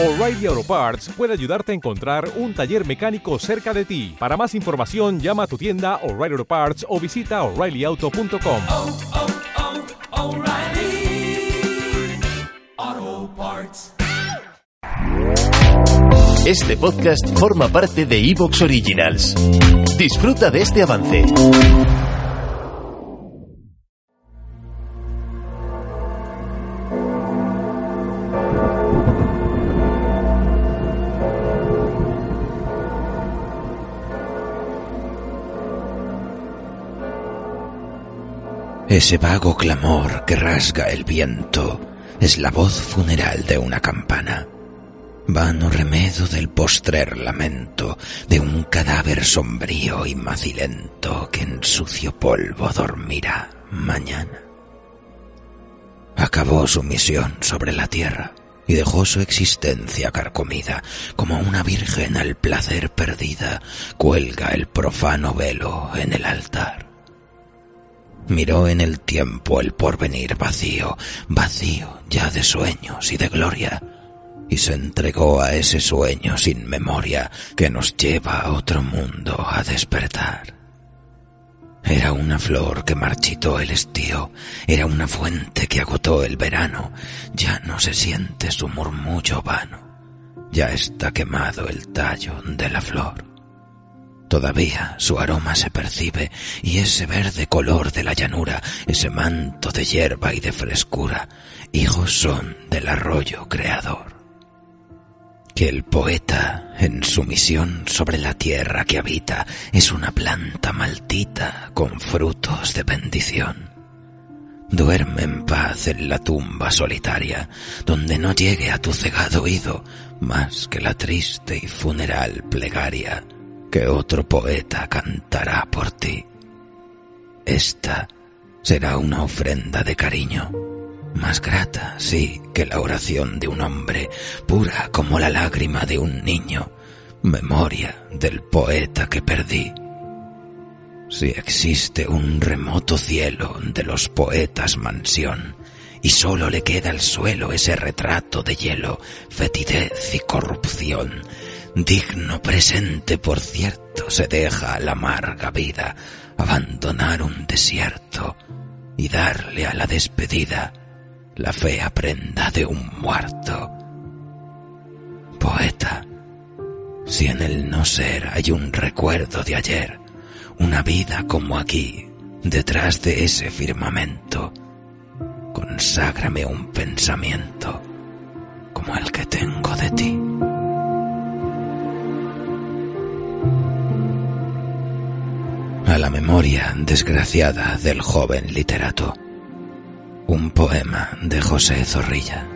O'Reilly Auto Parts puede ayudarte a encontrar un taller mecánico cerca de ti. Para más información, llama a tu tienda O'Reilly Auto Parts o visita oreillyauto.com. oh, oh, Parts. Este podcast forma parte de Evox Originals. Disfruta de este avance. Ese vago clamor que rasga el viento es la voz funeral de una campana. Vano remedo del postrer lamento de un cadáver sombrío y macilento que en sucio polvo dormirá mañana. Acabó su misión sobre la tierra y dejó su existencia carcomida, como una virgen al placer perdida, cuelga el profano velo en el altar. Miró en el tiempo el porvenir vacío, vacío ya de sueños y de gloria, y se entregó a ese sueño sin memoria que nos lleva a otro mundo a despertar. Era una flor que marchitó el estío, era una fuente que agotó el verano, ya no se siente su murmullo vano, ya está quemado el tallo de la flor. Todavía su aroma se percibe y ese verde color de la llanura, ese manto de hierba y de frescura, hijos son del arroyo creador. Que el poeta, en su misión sobre la tierra que habita, es una planta maldita con frutos de bendición. Duerme en paz en la tumba solitaria, donde no llegue a tu cegado oído más que la triste y funeral plegaria que otro poeta cantará por ti. Esta será una ofrenda de cariño, más grata, sí, que la oración de un hombre, pura como la lágrima de un niño, memoria del poeta que perdí. Si existe un remoto cielo de los poetas mansión, y sólo le queda al suelo ese retrato de hielo, fetidez y corrupción, digno presente por cierto se deja la amarga vida abandonar un desierto y darle a la despedida la fea prenda de un muerto. Poeta, si en el no ser hay un recuerdo de ayer, una vida como aquí, detrás de ese firmamento, conságrame un pensamiento como el que tengo de ti. La memoria desgraciada del joven literato. Un poema de José Zorrilla.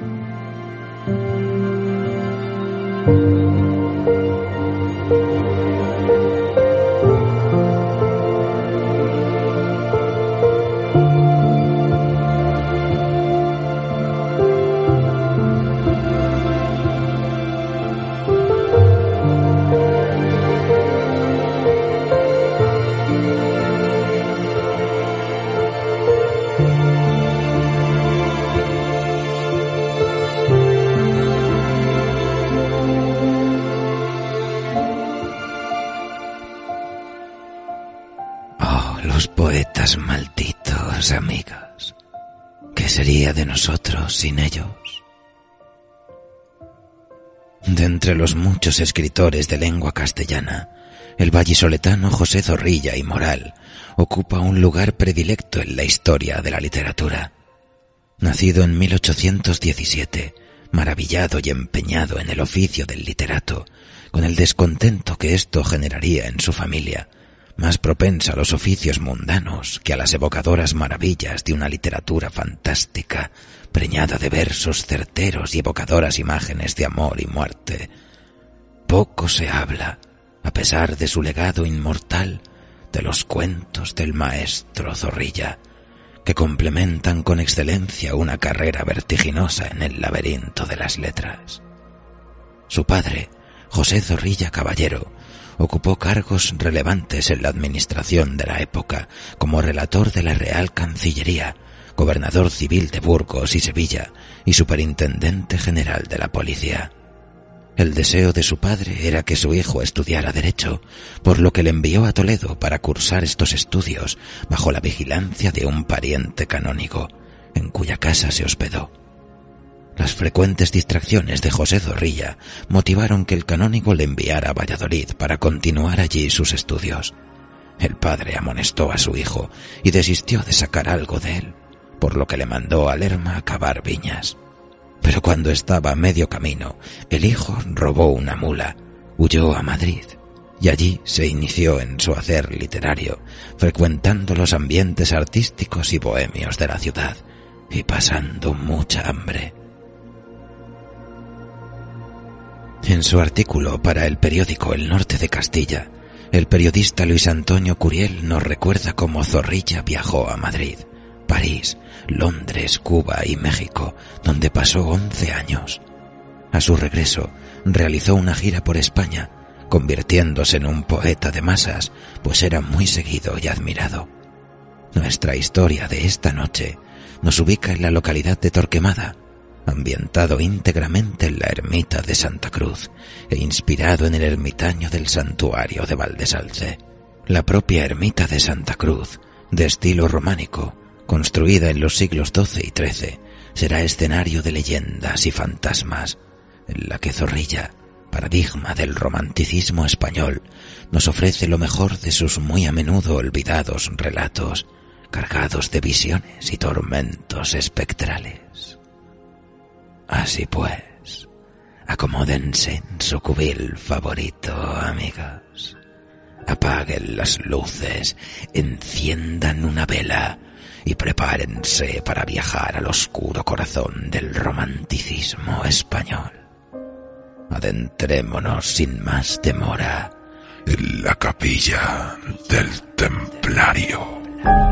Poetas malditos, amigos. ¿Qué sería de nosotros sin ellos? De entre los muchos escritores de lengua castellana, el vallisoletano José Zorrilla y Moral ocupa un lugar predilecto en la historia de la literatura. Nacido en 1817, maravillado y empeñado en el oficio del literato, con el descontento que esto generaría en su familia, más propensa a los oficios mundanos que a las evocadoras maravillas de una literatura fantástica, preñada de versos certeros y evocadoras imágenes de amor y muerte. Poco se habla, a pesar de su legado inmortal, de los cuentos del maestro Zorrilla, que complementan con excelencia una carrera vertiginosa en el laberinto de las letras. Su padre, José Zorrilla Caballero, ocupó cargos relevantes en la administración de la época, como relator de la Real Cancillería, gobernador civil de Burgos y Sevilla y superintendente general de la policía. El deseo de su padre era que su hijo estudiara derecho, por lo que le envió a Toledo para cursar estos estudios bajo la vigilancia de un pariente canónigo, en cuya casa se hospedó. Las frecuentes distracciones de José Zorrilla motivaron que el canónigo le enviara a Valladolid para continuar allí sus estudios. El padre amonestó a su hijo y desistió de sacar algo de él, por lo que le mandó a Lerma a cavar viñas. Pero cuando estaba a medio camino, el hijo robó una mula, huyó a Madrid y allí se inició en su hacer literario, frecuentando los ambientes artísticos y bohemios de la ciudad y pasando mucha hambre. En su artículo para el periódico El Norte de Castilla, el periodista Luis Antonio Curiel nos recuerda cómo Zorrilla viajó a Madrid, París, Londres, Cuba y México, donde pasó once años. A su regreso, realizó una gira por España, convirtiéndose en un poeta de masas, pues era muy seguido y admirado. Nuestra historia de esta noche nos ubica en la localidad de Torquemada, ambientado íntegramente en la ermita de Santa Cruz e inspirado en el ermitaño del santuario de Valdesalce. La propia ermita de Santa Cruz, de estilo románico, construida en los siglos XII y XIII, será escenario de leyendas y fantasmas, en la que Zorrilla, paradigma del romanticismo español, nos ofrece lo mejor de sus muy a menudo olvidados relatos, cargados de visiones y tormentos espectrales. Así pues, acomódense en su cubil favorito, amigos. Apaguen las luces, enciendan una vela y prepárense para viajar al oscuro corazón del romanticismo español. Adentrémonos sin más demora en la capilla del templario.